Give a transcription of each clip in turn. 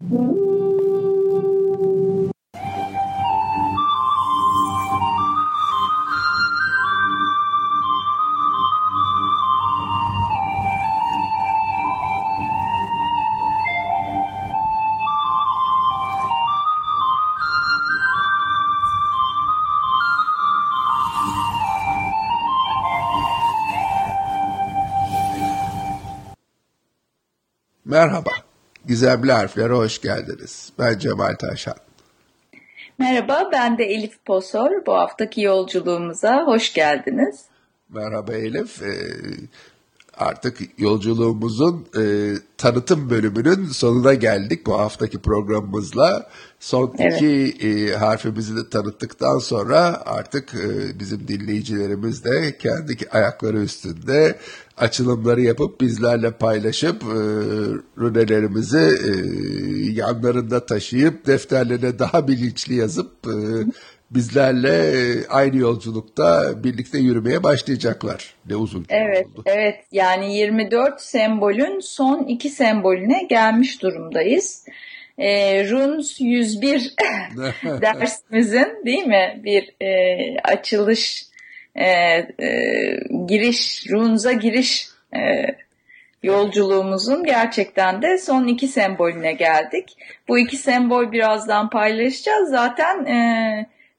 Merhaba, Gizemli Harflere hoş geldiniz. Ben Cemal Taşan. Merhaba, ben de Elif Posor. Bu haftaki yolculuğumuza hoş geldiniz. Merhaba Elif. Ee, artık yolculuğumuzun e, tanıtım bölümünün sonuna geldik bu haftaki programımızla. Son evet. iki e, harfimizi de tanıttıktan sonra artık e, bizim dinleyicilerimiz de kendi ayakları üstünde açılımları yapıp bizlerle paylaşıp e, runelerimizi e, yanlarında taşıyıp defterlerine daha bilinçli yazıp e, bizlerle aynı yolculukta birlikte yürümeye başlayacaklar. Ne uzun Evet, oldu. evet. Yani 24 sembolün son iki sembolüne gelmiş durumdayız. E, Runes 101 dersimizin değil mi bir e, açılış e, e, giriş, Runes'a giriş e, yolculuğumuzun gerçekten de son iki sembolüne geldik. Bu iki sembol birazdan paylaşacağız. Zaten e,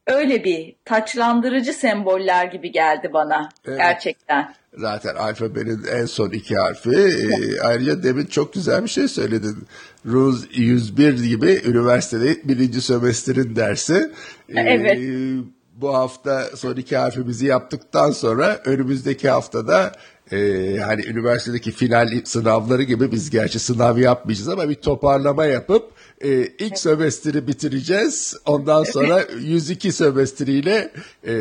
öyle bir taçlandırıcı semboller gibi geldi bana evet. gerçekten. Zaten alfabenin en son iki harfi. Ee, ayrıca demin çok güzel bir şey söyledin. Rules 101 gibi üniversitede birinci sömestrin dersi. Ee, evet. Bu hafta son iki harfimizi yaptıktan sonra önümüzdeki haftada e, hani üniversitedeki final sınavları gibi biz gerçi sınav yapmayacağız ama bir toparlama yapıp e, ilk sömestri bitireceğiz. Ondan sonra 102 sömestriyle e,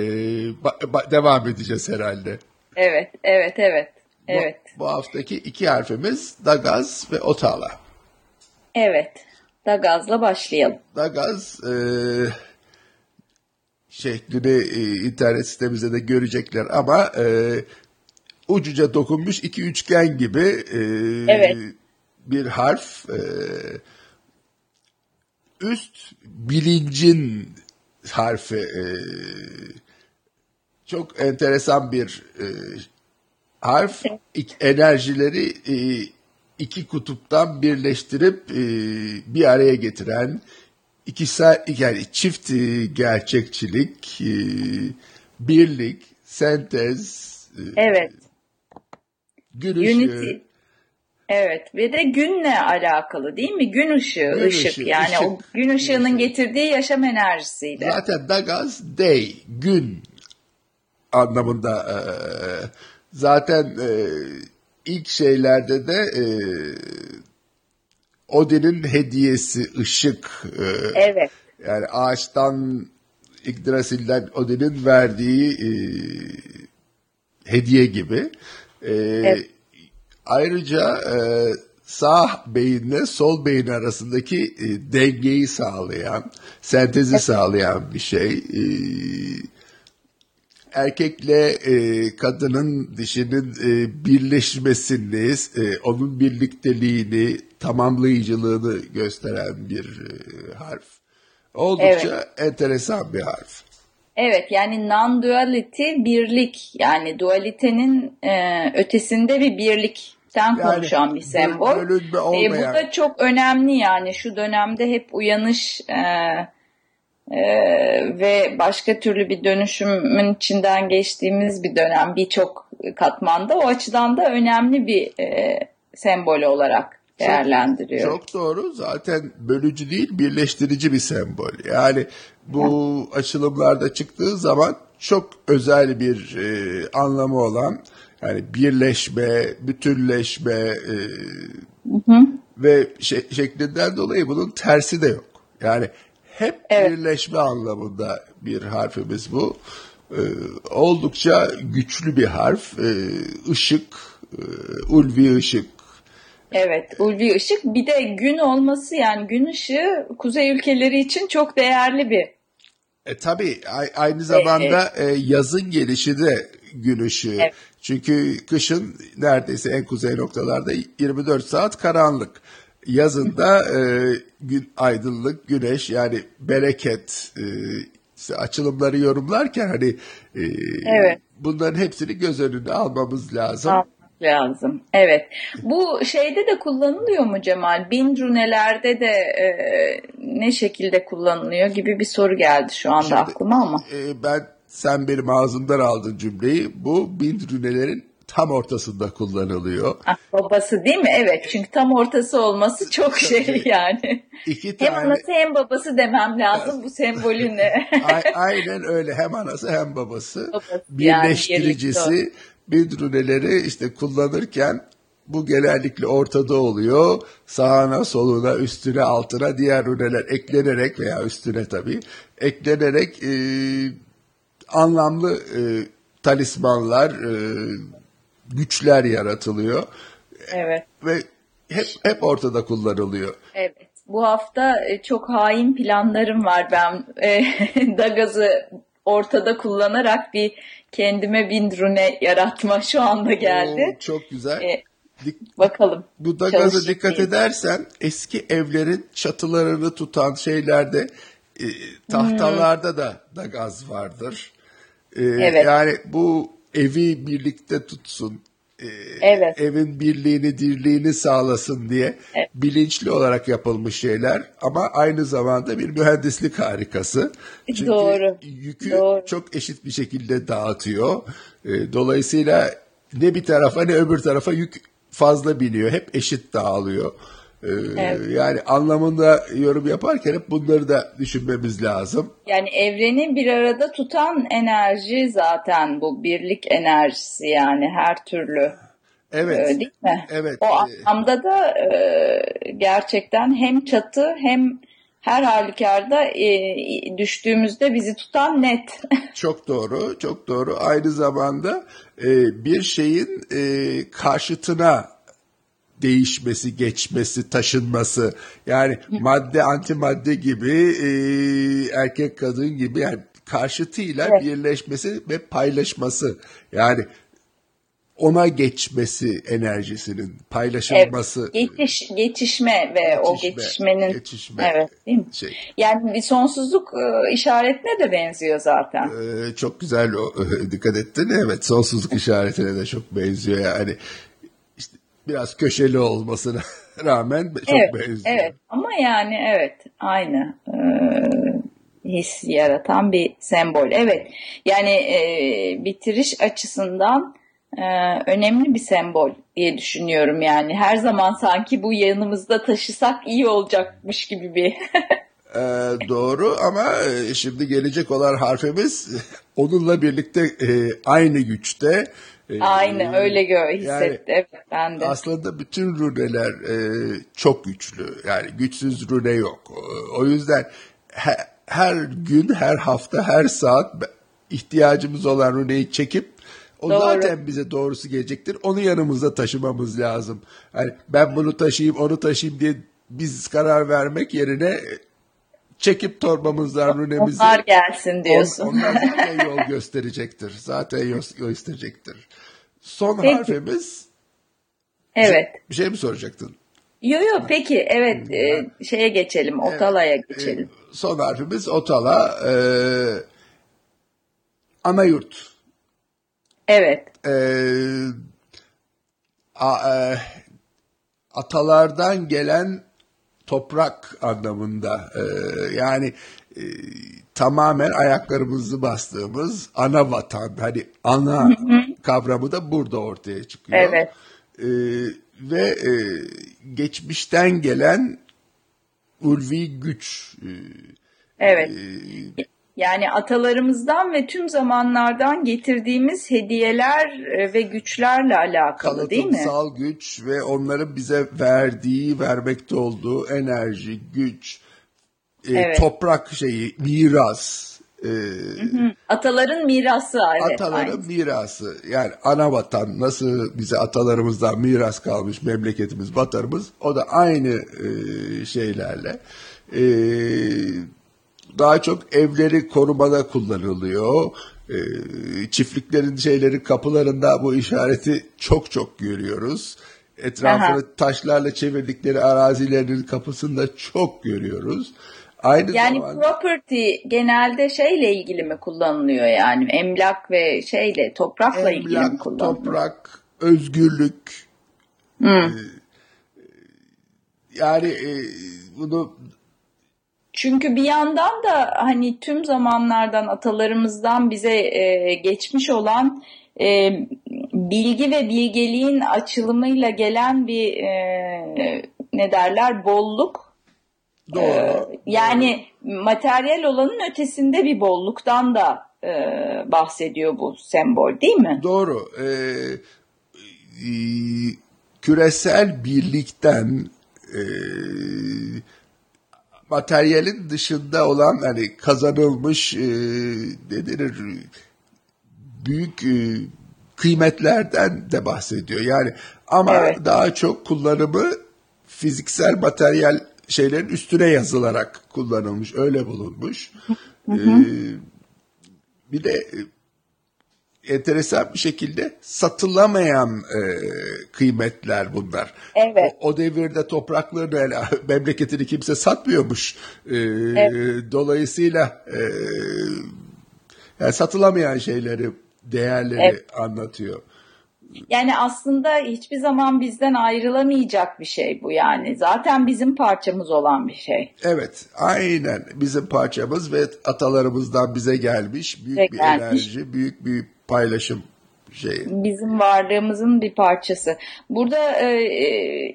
devam edeceğiz herhalde. Evet, evet, evet. Evet. Bu, bu haftaki iki harfimiz Dagaz ve Otala. Evet. Dagaz'la başlayalım. Dagaz e, şeklini e, internet sitemizde de görecekler ama e, ucuca dokunmuş iki üçgen gibi e, evet. bir harf. E, üst bilincin harfi e, çok enteresan bir e, harf enerjileri e, iki kutuptan birleştirip e, bir araya getiren ikisel yani çift e, gerçekçilik e, birlik sentez e, evet gün Unity. Evet ve de günle alakalı değil mi? Gün ışığı, gün ışık ışığı, yani ışık, o gün ışığının ışık. getirdiği yaşam enerjisiyle. Zaten Dagaz day, gün anlamında zaten ilk şeylerde de Odin'in hediyesi ışık. E, evet. Yani ağaçtan Yggdrasil'den Odin'in verdiği e, hediye gibi. E, evet. Ayrıca e, sağ beyinle sol beyin arasındaki e, dengeyi sağlayan, sentezi evet. sağlayan bir şey. E, erkekle e, kadının dişinin e, birleşmesini, e, onun birlikteliğini, tamamlayıcılığını gösteren bir e, harf. Oldukça evet. enteresan bir harf. Evet yani non-duality birlik yani dualitenin e, ötesinde bir birlik yani, konuşan bir sembol. E, bu da çok önemli yani şu dönemde hep uyanış e, e, ve başka türlü bir dönüşümün içinden geçtiğimiz bir dönem birçok katmanda o açıdan da önemli bir e, sembol olarak değerlendiriyor. Çok, çok doğru zaten bölücü değil birleştirici bir sembol yani bu ya. açılımlarda çıktığı zaman çok özel bir e, anlamı olan yani birleşme, bütünleşme e, hı hı. ve şeklinden dolayı bunun tersi de yok. Yani hep evet. birleşme anlamında bir harfimiz bu. Ee, oldukça güçlü bir harf. Ee, ışık, e, ulvi ışık. Evet, ulvi ışık. Bir de gün olması yani gün ışığı kuzey ülkeleri için çok değerli bir. E, tabii aynı zamanda e, e, yazın gelişi de gün ışığı. Evet. Çünkü kışın neredeyse en kuzey noktalarda 24 saat karanlık. Yazında e, gün aydınlık, güneş yani bereket e, işte açılımları yorumlarken hani e, evet. bunların hepsini göz önüne almamız lazım. Almak lazım. Evet. Bu şeyde de kullanılıyor mu Cemal? Bin runelerde de e, ne şekilde kullanılıyor gibi bir soru geldi şu anda Şimdi, aklıma ama. E, ben sen benim ağzımdan aldın cümleyi. Bu bin rünelerin tam ortasında kullanılıyor. Ah, babası değil mi? Evet. Çünkü tam ortası olması çok şey yani. İki tane... Hem anası hem babası demem lazım bu sembolüne. Aynen öyle. Hem anası hem babası. babası Birleştiricisi yani, bidruneleri işte kullanırken bu genellikle ortada oluyor. Sağına, soluna, üstüne, altına diğer runeler eklenerek veya üstüne tabii eklenerek e, anlamlı e, talismanlar, e, güçler yaratılıyor. Evet. Ve hep hep ortada kullanılıyor. Evet. Bu hafta e, çok hain planlarım var ben. E, Dagaz'ı ortada kullanarak bir kendime bir rune yaratma şu anda geldi. Oo, çok güzel. E, Dik, bakalım. Bu Dagaz'a dikkat edersen eski evlerin çatılarını tutan şeylerde e, tahtalarda hmm. da Dagaz vardır. E, evet. Yani bu evi birlikte tutsun, e, evet. evin birliğini, dirliğini sağlasın diye evet. bilinçli olarak yapılmış şeyler ama aynı zamanda bir mühendislik harikası. Çünkü Doğru. yükü Doğru. çok eşit bir şekilde dağıtıyor. E, dolayısıyla ne bir tarafa ne öbür tarafa yük fazla biniyor. Hep eşit dağılıyor. Ee, evet. Yani anlamında yorum yaparken hep bunları da düşünmemiz lazım. Yani evreni bir arada tutan enerji zaten bu birlik enerjisi yani her türlü. Evet. Ee, değil mi? Evet. O anlamda da e, gerçekten hem çatı hem her halükarda e, düştüğümüzde bizi tutan net. çok doğru, çok doğru. Aynı zamanda e, bir şeyin e, karşıtına değişmesi, geçmesi, taşınması yani madde antimadde gibi e, erkek kadın gibi yani karşıtıyla evet. birleşmesi ve paylaşması yani ona geçmesi enerjisinin paylaşılması evet, geçiş geçişme ve geçişme, o geçişmenin geçişme, evet değil mi? Şey. Yani bir sonsuzluk e, işaretine de benziyor zaten. Ee, çok güzel o dikkat ettin. Evet sonsuzluk işaretine de çok benziyor yani biraz köşeli olmasına rağmen çok evet, benziyor. Evet ama yani evet aynı e, his yaratan bir sembol. Evet yani e, bitiriş açısından e, önemli bir sembol diye düşünüyorum yani. Her zaman sanki bu yanımızda taşısak iyi olacakmış gibi bir Ee, doğru ama e, şimdi gelecek olan harfimiz onunla birlikte e, aynı güçte ee, Aynı öyle gör hissetti. Yani, evet ben de. Aslında bütün runeler e, çok güçlü. Yani güçsüz rune yok. O yüzden her, her gün, her hafta, her saat ihtiyacımız olan runeyi çekip o Doğru. zaten bize doğrusu gelecektir. Onu yanımızda taşımamız lazım. Yani ben bunu taşıyayım, onu taşıyayım diye biz karar vermek yerine çekip torbamızdan rünemizi. Onlar gelsin diyorsun. On, onlar zaten yol gösterecektir. Zaten yol gösterecektir. Son peki. harfimiz. Evet. Bir şey mi soracaktın? Yok yok peki evet e, şeye geçelim Otala'ya evet, geçelim. E, son harfimiz Otala. E, ana yurt. Evet. E, a, e, atalardan gelen toprak anlamında e, yani e, tamamen ayaklarımızı bastığımız ana vatan hani ana hı hı. kavramı da burada ortaya çıkıyor. Evet. E, ve e, geçmişten gelen ulvi güç. E, evet. E, yani atalarımızdan ve tüm zamanlardan getirdiğimiz hediyeler e, ve güçlerle alakalı değil mi? Kalıtsal güç ve onların bize verdiği, vermekte olduğu enerji, güç, e, evet. toprak şeyi, miras. E, Ataların mirası. Evet, ataların aynı. mirası. Yani ana vatan nasıl bize atalarımızdan miras kalmış memleketimiz, vatanımız o da aynı e, şeylerle. E, daha çok evleri korumada kullanılıyor. E, çiftliklerin şeyleri kapılarında bu işareti çok çok görüyoruz. etrafını Aha. taşlarla çevirdikleri arazilerinin kapısında çok görüyoruz. Aynı yani zamanda, property genelde şeyle ilgili mi kullanılıyor yani emlak ve şeyle toprakla emlak, ilgili mi kullanılıyor? toprak, özgürlük. Hmm. E, yani e, bunu çünkü bir yandan da hani tüm zamanlardan atalarımızdan bize e, geçmiş olan e, bilgi ve bilgeliğin açılımıyla gelen bir e, ne derler bolluk. Doğru. E, yani doğru. materyal olanın ötesinde bir bolluktan da e, bahsediyor bu sembol değil mi? Doğru. E, e, küresel birlikten e, materyalin dışında olan hani kazanılmış e, ne denir büyük e, kıymetlerden de bahsediyor. Yani ama evet. daha çok kullanımı fiziksel materyal şeylerin üstüne yazılarak kullanılmış, öyle bulunmuş. Hı hı. Ee, bir de enteresan bir şekilde satılamayan e, kıymetler bunlar. Evet. O, o devirde topraklarını hele memleketini kimse satmıyormuş. E, evet. Dolayısıyla e, yani satılamayan şeyleri, değerleri evet. anlatıyor. Yani aslında hiçbir zaman bizden ayrılamayacak bir şey bu yani. Zaten bizim parçamız olan bir şey. Evet, aynen bizim parçamız ve atalarımızdan bize gelmiş büyük bize bir gelmiş. enerji, büyük bir paylaşım şeyi. Bizim varlığımızın bir parçası. Burada e, e,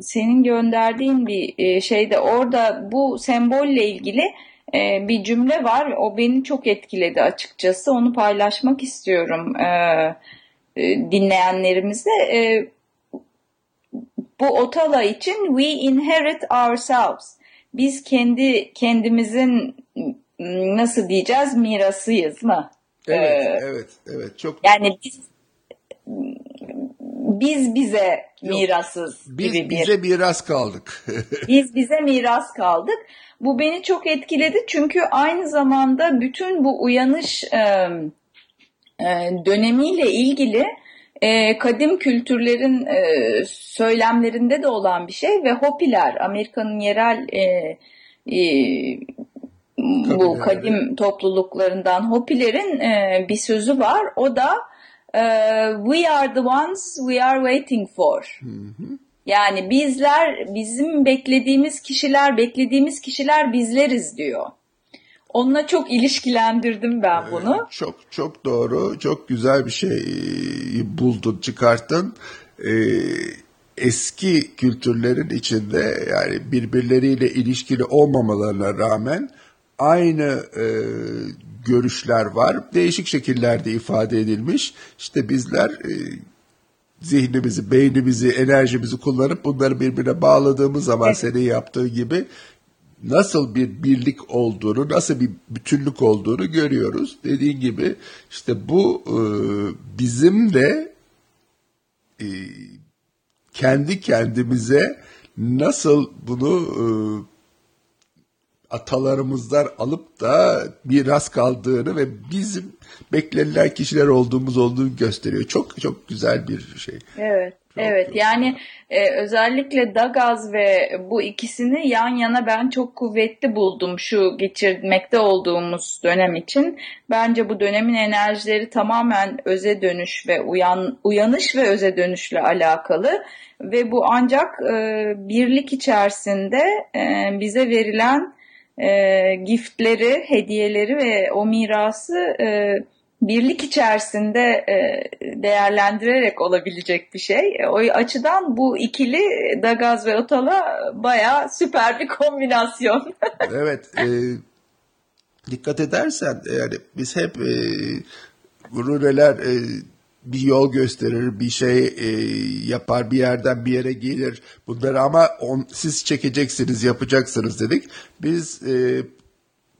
senin gönderdiğin bir e, şeyde orada bu sembolle ilgili e, bir cümle var. O beni çok etkiledi açıkçası. Onu paylaşmak istiyorum e, e, dinleyenlerimizle. E, bu Otala için we inherit ourselves. Biz kendi kendimizin nasıl diyeceğiz mirasıyız mı? Evet, ee, evet, evet. Çok yani biz biz bize mirasız biz gibi bir. bize miras kaldık. biz bize miras kaldık. Bu beni çok etkiledi çünkü aynı zamanda bütün bu uyanış e, e, dönemiyle ilgili e, kadim kültürlerin e, söylemlerinde de olan bir şey ve Hopiler Amerika'nın yerel e, e, bu kadim topluluklarından Hopilerin e, bir sözü var. O da e, we are the ones we are waiting for. Hı hı. Yani bizler, bizim beklediğimiz kişiler, beklediğimiz kişiler bizleriz diyor. Onunla çok ilişkilendirdim ben bunu. Ee, çok çok doğru, çok güzel bir şey buldun, çıkarttın. Ee, eski kültürlerin içinde yani birbirleriyle ilişkili olmamalarına rağmen aynı e, görüşler var. Değişik şekillerde ifade edilmiş. İşte bizler e, zihnimizi, beynimizi, enerjimizi kullanıp bunları birbirine bağladığımız zaman evet. senin yaptığı gibi nasıl bir birlik olduğunu, nasıl bir bütünlük olduğunu görüyoruz. Dediğin gibi işte bu e, bizim de e, kendi kendimize nasıl bunu e, atalarımızdan alıp da miras kaldığını ve bizim beklenilen kişiler olduğumuz olduğunu gösteriyor. Çok çok güzel bir şey. Evet. Çok evet yani e, özellikle Dagaz ve bu ikisini yan yana ben çok kuvvetli buldum şu geçirmekte olduğumuz dönem için. Bence bu dönemin enerjileri tamamen öze dönüş ve uyan uyanış ve öze dönüşle alakalı ve bu ancak e, birlik içerisinde e, bize verilen e, giftleri, hediyeleri ve o mirası e, birlik içerisinde e, değerlendirerek olabilecek bir şey. E, o açıdan bu ikili Dagaz ve Otala baya süper bir kombinasyon. evet. E, dikkat edersen yani biz hep e, rureler e, bir yol gösterir, bir şey e, yapar, bir yerden bir yere gelir. Bunları ama on, siz çekeceksiniz, yapacaksınız dedik. Biz e,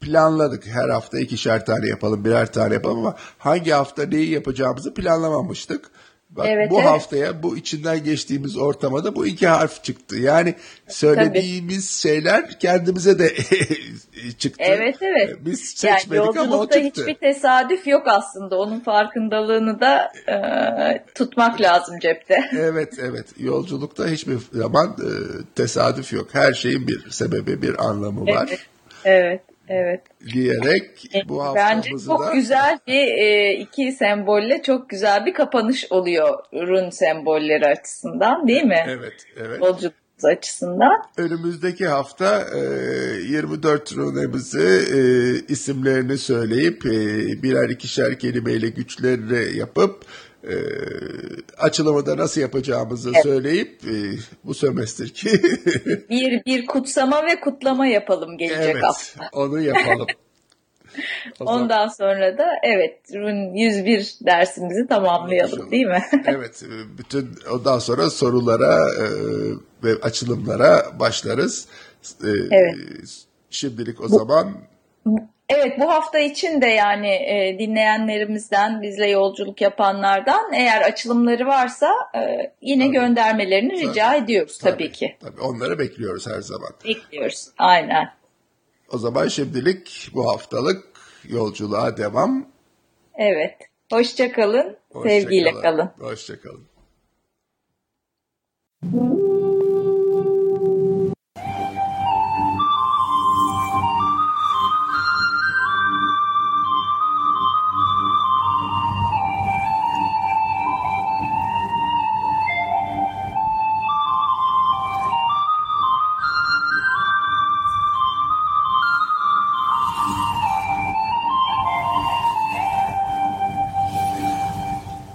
planladık. Her hafta ikişer tane yapalım, birer tane yapalım ama hangi hafta neyi yapacağımızı planlamamıştık. Bak, Evet, bu evet. haftaya bu içinden geçtiğimiz ortama da bu iki harf çıktı. Yani söylediğimiz şeyler kendimize de çıktı. Evet evet. Biz Yani seçmedik ama o yolculukta çıktı. hiçbir tesadüf yok aslında. Onun farkındalığını da e, tutmak lazım cepte. Evet evet yolculukta hiçbir zaman e, tesadüf yok. Her şeyin bir sebebi bir anlamı var. Evet. Evet. Diyerek bu Bence haftamızı çok da güzel bir e, iki sembolle çok güzel bir kapanış oluyor run sembolleri açısından değil mi? evet evet Yolculuğumuz açısından. önümüzdeki hafta e, 24 runemizi e, isimlerini söyleyip e, birer ikişer kelimeyle güçlerini yapıp e, açılımı nasıl yapacağımızı söyleyip e, bu sömestr ki Bir bir kutsama ve kutlama yapalım gelecek evet hafta. onu yapalım. Ondan sonra da evet run 101 dersimizi tamamlayalım değil mi? evet, bütün ondan sonra sorulara e, ve açılımlara başlarız. E, Evet. Şimdilik o zaman Evet bu hafta için de yani e, dinleyenlerimizden, bizle yolculuk yapanlardan eğer açılımları varsa e, yine Tabii. göndermelerini rica ediyoruz tabii, tabii, ki. tabii onları bekliyoruz her zaman. Bekliyoruz. Aynen. O zaman şimdilik bu haftalık yolculuğa devam. Evet. Hoşça kalın. Hoşça Sevgiyle kalın. Hoşça kalın.